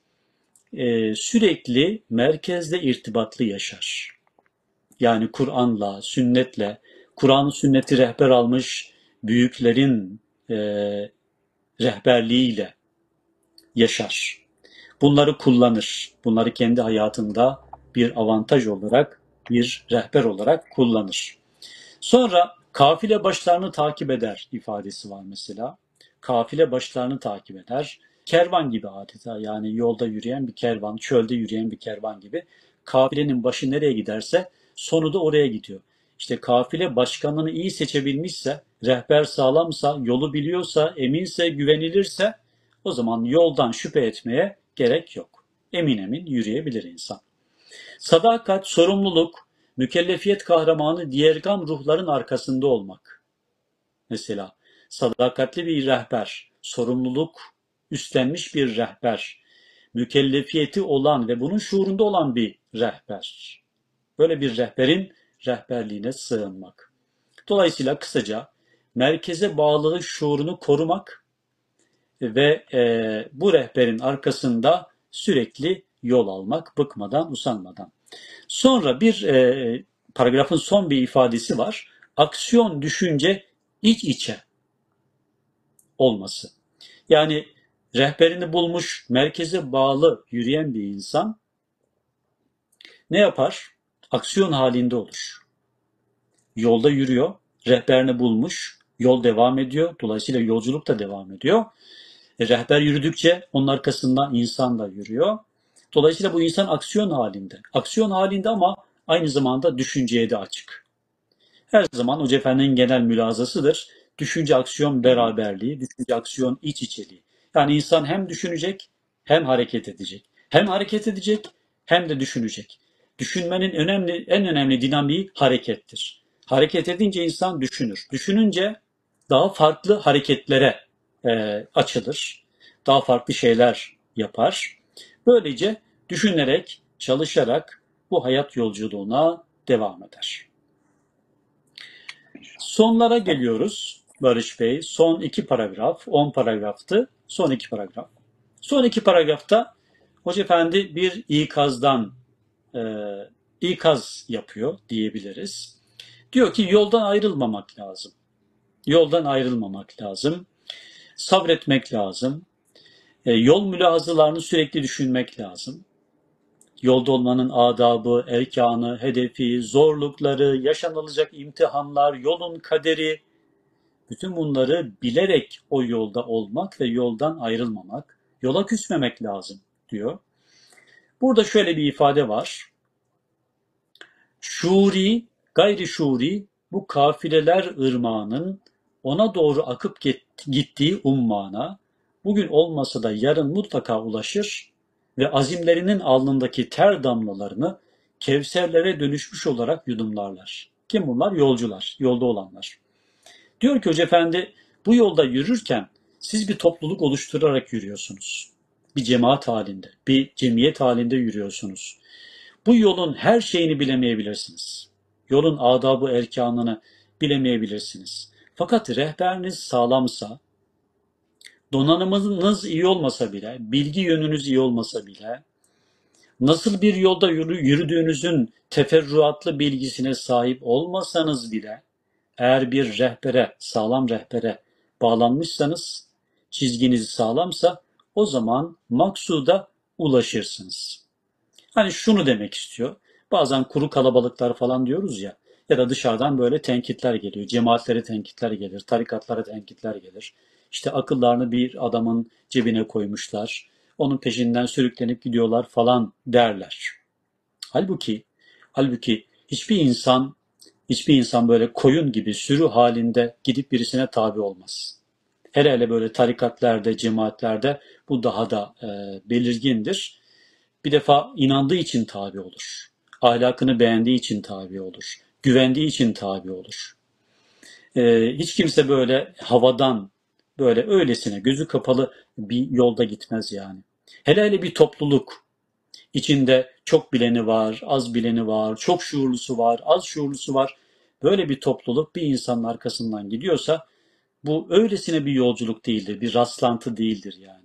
e, sürekli merkezle irtibatlı yaşar. Yani Kur'an'la, sünnetle, Kur'an sünneti rehber almış büyüklerin e, rehberliğiyle yaşar. Bunları kullanır. Bunları kendi hayatında bir avantaj olarak, bir rehber olarak kullanır. Sonra kafile başlarını takip eder ifadesi var mesela. Kafile başlarını takip eder. Kervan gibi adeta yani yolda yürüyen bir kervan, çölde yürüyen bir kervan gibi. Kafilenin başı nereye giderse sonu da oraya gidiyor. İşte kafile başkanını iyi seçebilmişse, rehber sağlamsa, yolu biliyorsa, eminse, güvenilirse o zaman yoldan şüphe etmeye gerek yok. Emin emin yürüyebilir insan. Sadakat, sorumluluk, mükellefiyet kahramanı diğergam ruhların arkasında olmak. Mesela sadakatli bir rehber, sorumluluk üstlenmiş bir rehber, mükellefiyeti olan ve bunun şuurunda olan bir rehber. Böyle bir rehberin rehberliğine sığınmak. Dolayısıyla kısaca merkeze bağlılık şuurunu korumak ve e, bu rehberin arkasında sürekli yol almak, bıkmadan, usanmadan. Sonra bir e, paragrafın son bir ifadesi var. Aksiyon, düşünce iç içe olması. Yani rehberini bulmuş, merkeze bağlı yürüyen bir insan ne yapar? Aksiyon halinde olur. Yolda yürüyor, rehberini bulmuş, yol devam ediyor. Dolayısıyla yolculuk da devam ediyor. E, rehber yürüdükçe onun arkasından insan da yürüyor. Dolayısıyla bu insan aksiyon halinde. Aksiyon halinde ama aynı zamanda düşünceye de açık. Her zaman Hoca Efendi'nin genel mülazasıdır. Düşünce aksiyon beraberliği, düşünce aksiyon iç içeliği. Yani insan hem düşünecek hem hareket edecek. Hem hareket edecek hem de düşünecek. Düşünmenin önemli en önemli dinamiği harekettir. Hareket edince insan düşünür. Düşününce daha farklı hareketlere e, açılır. Daha farklı şeyler yapar. Böylece düşünerek, çalışarak bu hayat yolculuğuna devam eder. Sonlara geliyoruz Barış Bey. Son iki paragraf, on paragraftı. Son iki paragraf. Son iki paragrafta Hoca Efendi bir ikazdan e, ikaz yapıyor diyebiliriz. Diyor ki yoldan ayrılmamak lazım. Yoldan ayrılmamak lazım. Sabretmek lazım. E, yol mülazılarını sürekli düşünmek lazım. Yolda olmanın adabı, erkanı, hedefi, zorlukları, yaşanılacak imtihanlar, yolun kaderi, bütün bunları bilerek o yolda olmak ve yoldan ayrılmamak, yola küsmemek lazım diyor. Burada şöyle bir ifade var. Şuri, gayri şuri bu kafileler ırmağının ona doğru akıp gittiği ummana bugün olmasa da yarın mutlaka ulaşır ve azimlerinin alnındaki ter damlalarını kevserlere dönüşmüş olarak yudumlarlar. Kim bunlar? Yolcular, yolda olanlar. Diyor ki Hoca Efendi bu yolda yürürken siz bir topluluk oluşturarak yürüyorsunuz. Bir cemaat halinde, bir cemiyet halinde yürüyorsunuz. Bu yolun her şeyini bilemeyebilirsiniz. Yolun adabı erkanını bilemeyebilirsiniz. Fakat rehberiniz sağlamsa, donanımınız iyi olmasa bile, bilgi yönünüz iyi olmasa bile, nasıl bir yolda yürüdüğünüzün teferruatlı bilgisine sahip olmasanız bile, eğer bir rehbere, sağlam rehbere bağlanmışsanız, çizginiz sağlamsa, o zaman maksuda ulaşırsınız. Hani şunu demek istiyor. Bazen kuru kalabalıklar falan diyoruz ya ya da dışarıdan böyle tenkitler geliyor. Cemaatlere tenkitler gelir, tarikatlara tenkitler gelir. İşte akıllarını bir adamın cebine koymuşlar. Onun peşinden sürüklenip gidiyorlar falan derler. Halbuki halbuki hiçbir insan hiçbir insan böyle koyun gibi sürü halinde gidip birisine tabi olmaz. Hele hele böyle tarikatlerde, cemaatlerde bu daha da e, belirgindir. Bir defa inandığı için tabi olur. Ahlakını beğendiği için tabi olur. Güvendiği için tabi olur. E, hiç kimse böyle havadan, böyle öylesine gözü kapalı bir yolda gitmez yani. Hele hele bir topluluk, içinde çok bileni var, az bileni var, çok şuurlusu var, az şuurlusu var. Böyle bir topluluk bir insanın arkasından gidiyorsa bu öylesine bir yolculuk değildir, bir rastlantı değildir yani.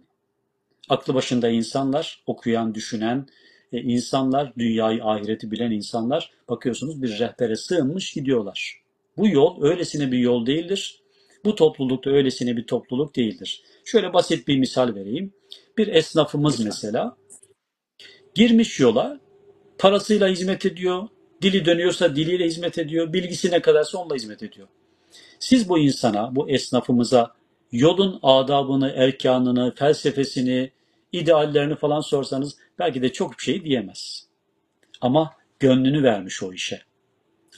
Aklı başında insanlar, okuyan, düşünen e, insanlar, dünyayı, ahireti bilen insanlar bakıyorsunuz bir rehbere sığınmış gidiyorlar. Bu yol öylesine bir yol değildir. Bu topluluk da öylesine bir topluluk değildir. Şöyle basit bir misal vereyim. Bir esnafımız mesela girmiş yola parasıyla hizmet ediyor, dili dönüyorsa diliyle hizmet ediyor, bilgisi ne kadarsa onunla hizmet ediyor. Siz bu insana, bu esnafımıza yolun adabını, erkanını, felsefesini, ideallerini falan sorsanız belki de çok bir şey diyemez. Ama gönlünü vermiş o işe.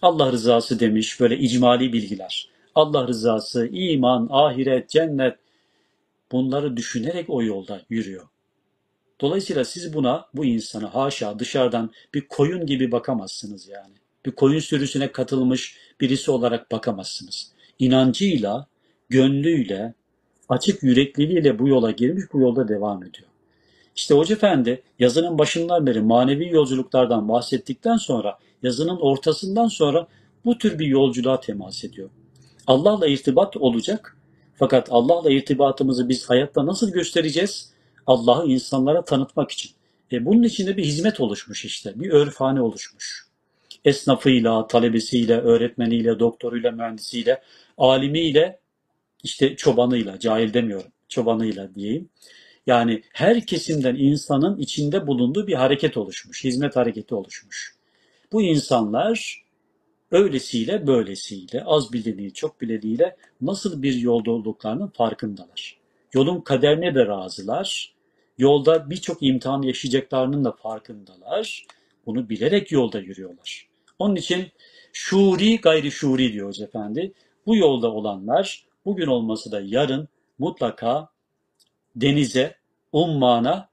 Allah rızası demiş böyle icmali bilgiler. Allah rızası, iman, ahiret, cennet bunları düşünerek o yolda yürüyor. Dolayısıyla siz buna, bu insana haşa dışarıdan bir koyun gibi bakamazsınız yani. Bir koyun sürüsüne katılmış birisi olarak bakamazsınız. İnancıyla, gönlüyle, açık yürekliliğiyle bu yola girmiş, bu yolda devam ediyor. İşte Hoca Efendi yazının başından beri manevi yolculuklardan bahsettikten sonra, yazının ortasından sonra bu tür bir yolculuğa temas ediyor. Allah'la irtibat olacak. Fakat Allah'la irtibatımızı biz hayatta nasıl göstereceğiz? Allah'ı insanlara tanıtmak için. E bunun içinde bir hizmet oluşmuş işte. Bir örfhane oluşmuş. Esnafıyla, talebesiyle, öğretmeniyle, doktoruyla, mühendisiyle, alimiyle, işte çobanıyla, cahil demiyorum, çobanıyla diyeyim. Yani her kesimden insanın içinde bulunduğu bir hareket oluşmuş, hizmet hareketi oluşmuş. Bu insanlar öylesiyle böylesiyle, az bileniyle, çok bileniyle nasıl bir yolda olduklarının farkındalar. Yolun kaderine de razılar. Yolda birçok imtihan yaşayacaklarının da farkındalar. Bunu bilerek yolda yürüyorlar. Onun için şuri gayri şuri diyor Hoca Efendi. Bu yolda olanlar bugün olması da yarın mutlaka denize, ummana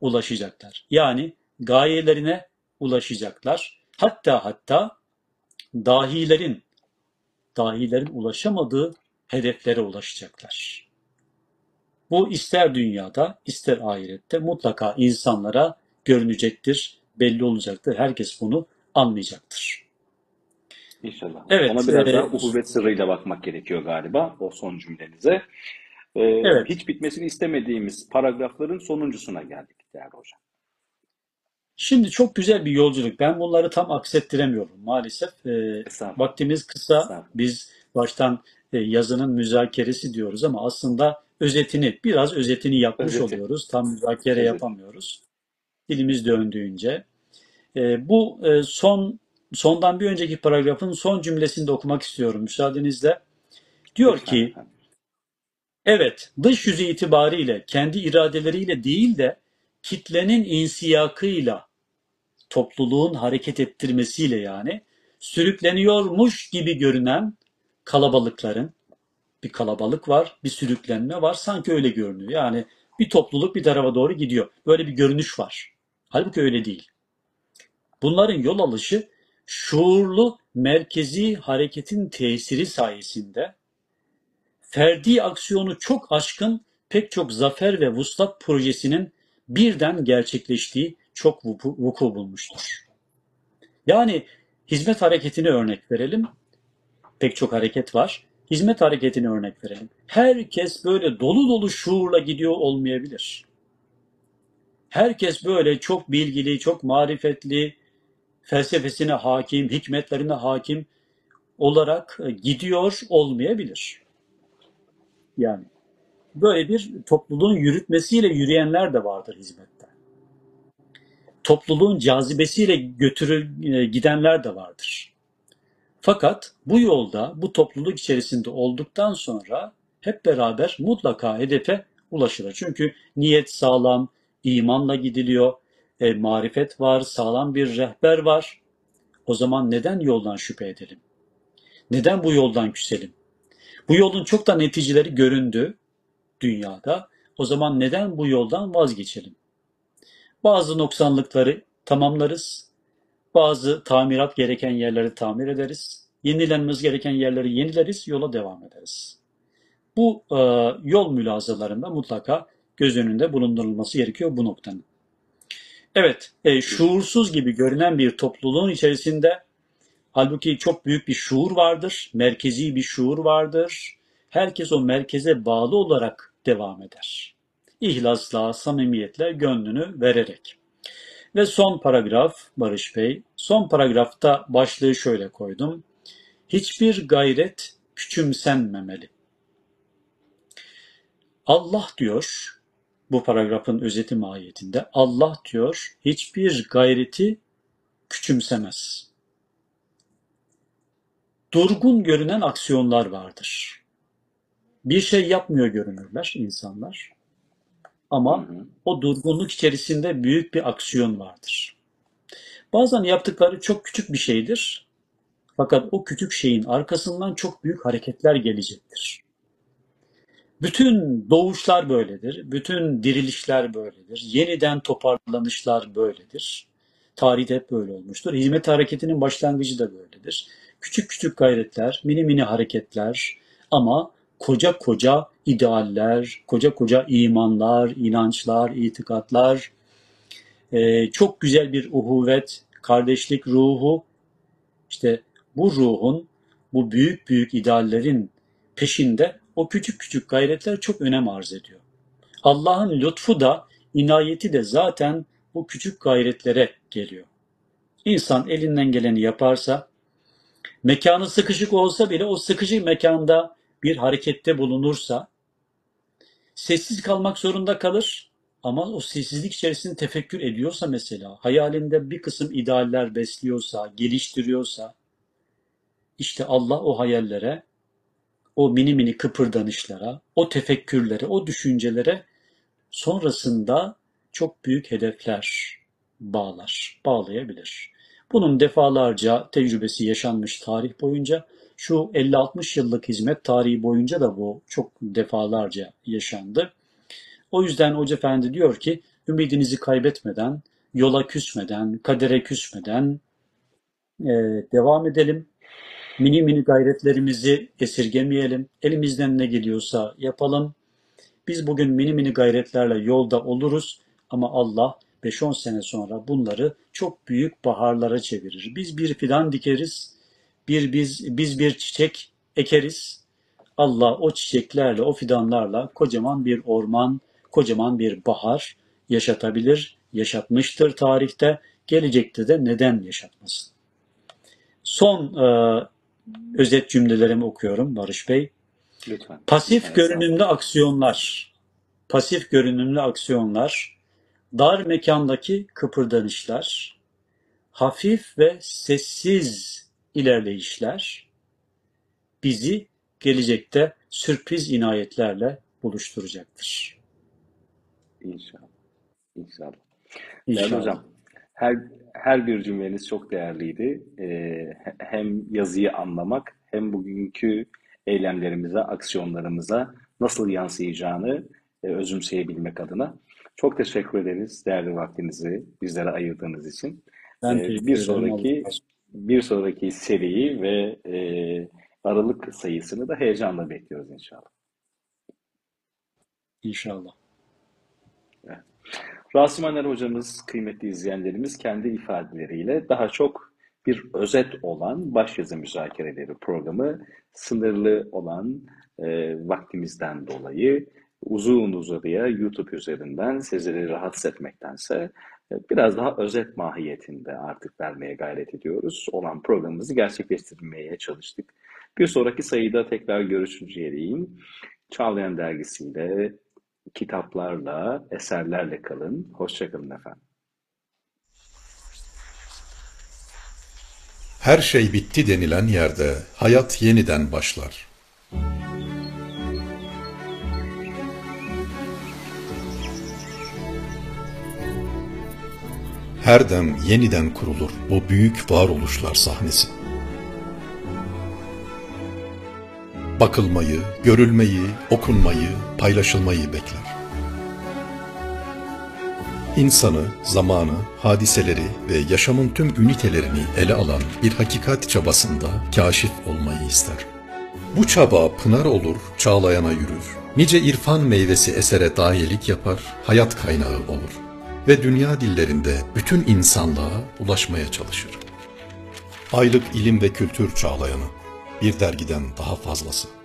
ulaşacaklar. Yani gayelerine ulaşacaklar. Hatta hatta dahilerin dahilerin ulaşamadığı hedeflere ulaşacaklar. Bu ister dünyada ister ahirette mutlaka insanlara görünecektir, belli olacaktır. Herkes bunu anlayacaktır. İnşallah. Evet, Ona biraz e, daha uhuvvet sırrıyla bakmak gerekiyor galiba o son cümlenize. Ee, evet. Hiç bitmesini istemediğimiz paragrafların sonuncusuna geldik değerli hocam. Şimdi çok güzel bir yolculuk. Ben bunları tam aksettiremiyorum maalesef. E, vaktimiz kısa. Biz baştan e, yazının müzakeresi diyoruz ama aslında özetini, biraz özetini yapmış Özeti. oluyoruz. Tam müzakere Özeti. yapamıyoruz. Dilimiz döndüğünce. E, bu e, son sondan bir önceki paragrafın son cümlesini de okumak istiyorum müsaadenizle. Diyor ki, evet dış yüzü itibariyle kendi iradeleriyle değil de kitlenin insiyakıyla, topluluğun hareket ettirmesiyle yani sürükleniyormuş gibi görünen kalabalıkların bir kalabalık var, bir sürüklenme var. Sanki öyle görünüyor. Yani bir topluluk bir tarafa doğru gidiyor. Böyle bir görünüş var. Halbuki öyle değil. Bunların yol alışı şuurlu merkezi hareketin tesiri sayesinde ferdi aksiyonu çok aşkın pek çok zafer ve vuslat projesinin birden gerçekleştiği çok vuku, vuku bulmuştur. Yani hizmet hareketini örnek verelim. Pek çok hareket var. Hizmet hareketini örnek verelim. Herkes böyle dolu dolu şuurla gidiyor olmayabilir. Herkes böyle çok bilgili, çok marifetli, felsefesine hakim, hikmetlerine hakim olarak e, gidiyor olmayabilir. Yani böyle bir topluluğun yürütmesiyle yürüyenler de vardır hizmette. Topluluğun cazibesiyle götürür e, gidenler de vardır. Fakat bu yolda, bu topluluk içerisinde olduktan sonra hep beraber mutlaka hedefe ulaşılır. Çünkü niyet sağlam, imanla gidiliyor, e, marifet var, sağlam bir rehber var. O zaman neden yoldan şüphe edelim? Neden bu yoldan küselim? Bu yolun çok da neticeleri göründü dünyada. O zaman neden bu yoldan vazgeçelim? Bazı noksanlıkları tamamlarız. Bazı tamirat gereken yerleri tamir ederiz. Yenilenmemiz gereken yerleri yenileriz, yola devam ederiz. Bu e, yol mülazalarında mutlaka göz önünde bulundurulması gerekiyor bu noktanın. Evet, e, şuursuz gibi görünen bir topluluğun içerisinde halbuki çok büyük bir şuur vardır, merkezi bir şuur vardır. Herkes o merkeze bağlı olarak devam eder. İhlasla, samimiyetle, gönlünü vererek. Ve son paragraf Barış Bey. Son paragrafta başlığı şöyle koydum. Hiçbir gayret küçümsenmemeli. Allah diyor bu paragrafın özeti mahiyetinde Allah diyor hiçbir gayreti küçümsemez. Durgun görünen aksiyonlar vardır. Bir şey yapmıyor görünürler insanlar. Ama hı hı. o durgunluk içerisinde büyük bir aksiyon vardır. Bazen yaptıkları çok küçük bir şeydir. Fakat o küçük şeyin arkasından çok büyük hareketler gelecektir. Bütün doğuşlar böyledir. Bütün dirilişler böyledir. Yeniden toparlanışlar böyledir. Tarihte hep böyle olmuştur. Hizmet hareketinin başlangıcı da böyledir. Küçük küçük gayretler, mini mini hareketler ama koca koca idealler, koca koca imanlar, inançlar, itikatlar, e, çok güzel bir uhuvvet, kardeşlik ruhu, işte bu ruhun, bu büyük büyük ideallerin peşinde o küçük küçük gayretler çok önem arz ediyor. Allah'ın lütfu da, inayeti de zaten bu küçük gayretlere geliyor. İnsan elinden geleni yaparsa, mekanı sıkışık olsa bile o sıkıcı mekanda bir harekette bulunursa, sessiz kalmak zorunda kalır ama o sessizlik içerisinde tefekkür ediyorsa mesela, hayalinde bir kısım idealler besliyorsa, geliştiriyorsa, işte Allah o hayallere o mini mini kıpırdanışlara, o tefekkürlere, o düşüncelere sonrasında çok büyük hedefler bağlar, bağlayabilir. Bunun defalarca tecrübesi yaşanmış tarih boyunca, şu 50-60 yıllık hizmet tarihi boyunca da bu çok defalarca yaşandı. O yüzden Hoca Efendi diyor ki, ümidinizi kaybetmeden, yola küsmeden, kadere küsmeden e, devam edelim mini mini gayretlerimizi esirgemeyelim. Elimizden ne geliyorsa yapalım. Biz bugün mini mini gayretlerle yolda oluruz ama Allah 5-10 sene sonra bunları çok büyük baharlara çevirir. Biz bir fidan dikeriz, bir biz biz bir çiçek ekeriz. Allah o çiçeklerle, o fidanlarla kocaman bir orman, kocaman bir bahar yaşatabilir, yaşatmıştır tarihte. Gelecekte de neden yaşatmasın? Son e, özet cümlelerimi okuyorum Barış Bey. Lütfen. Pasif Lütfen görünümlü aksiyonlar, pasif görünümlü aksiyonlar, dar mekandaki kıpırdanışlar, hafif ve sessiz ilerleyişler bizi gelecekte sürpriz inayetlerle buluşturacaktır. İnşallah. İnşallah. İnşallah. Değerli hocam, her her bir cümleniz çok değerliydi. Ee, hem yazıyı anlamak hem bugünkü eylemlerimize, aksiyonlarımıza nasıl yansıyacağını e, özümseyebilmek adına. Çok teşekkür ederiz değerli vaktinizi bizlere ayırdığınız için. Ben ee, bir sonraki bir sonraki seriyi ve e, Aralık sayısını da heyecanla bekliyoruz inşallah. İnşallah. Evet. Rasimaner hocamız, kıymetli izleyenlerimiz kendi ifadeleriyle daha çok bir özet olan başyazı müzakereleri programı sınırlı olan e, vaktimizden dolayı uzun uzadıya YouTube üzerinden sizleri rahatsız etmektense e, biraz daha özet mahiyetinde artık vermeye gayret ediyoruz. Olan programımızı gerçekleştirmeye çalıştık. Bir sonraki sayıda tekrar görüşünceye değin. Çağlayan dergisiyle, kitaplarla, eserlerle kalın. Hoşçakalın efendim. Her şey bitti denilen yerde hayat yeniden başlar. Her dem yeniden kurulur o büyük varoluşlar sahnesi. Bakılmayı, görülmeyi, okunmayı, paylaşılmayı bekler. İnsanı, zamanı, hadiseleri ve yaşamın tüm ünitelerini ele alan bir hakikat çabasında kaşif olmayı ister. Bu çaba pınar olur, çağlayana yürür. Nice irfan meyvesi esere dahilik yapar, hayat kaynağı olur. Ve dünya dillerinde bütün insanlığa ulaşmaya çalışır. Aylık ilim ve kültür çağlayanı, bir dergiden daha fazlası.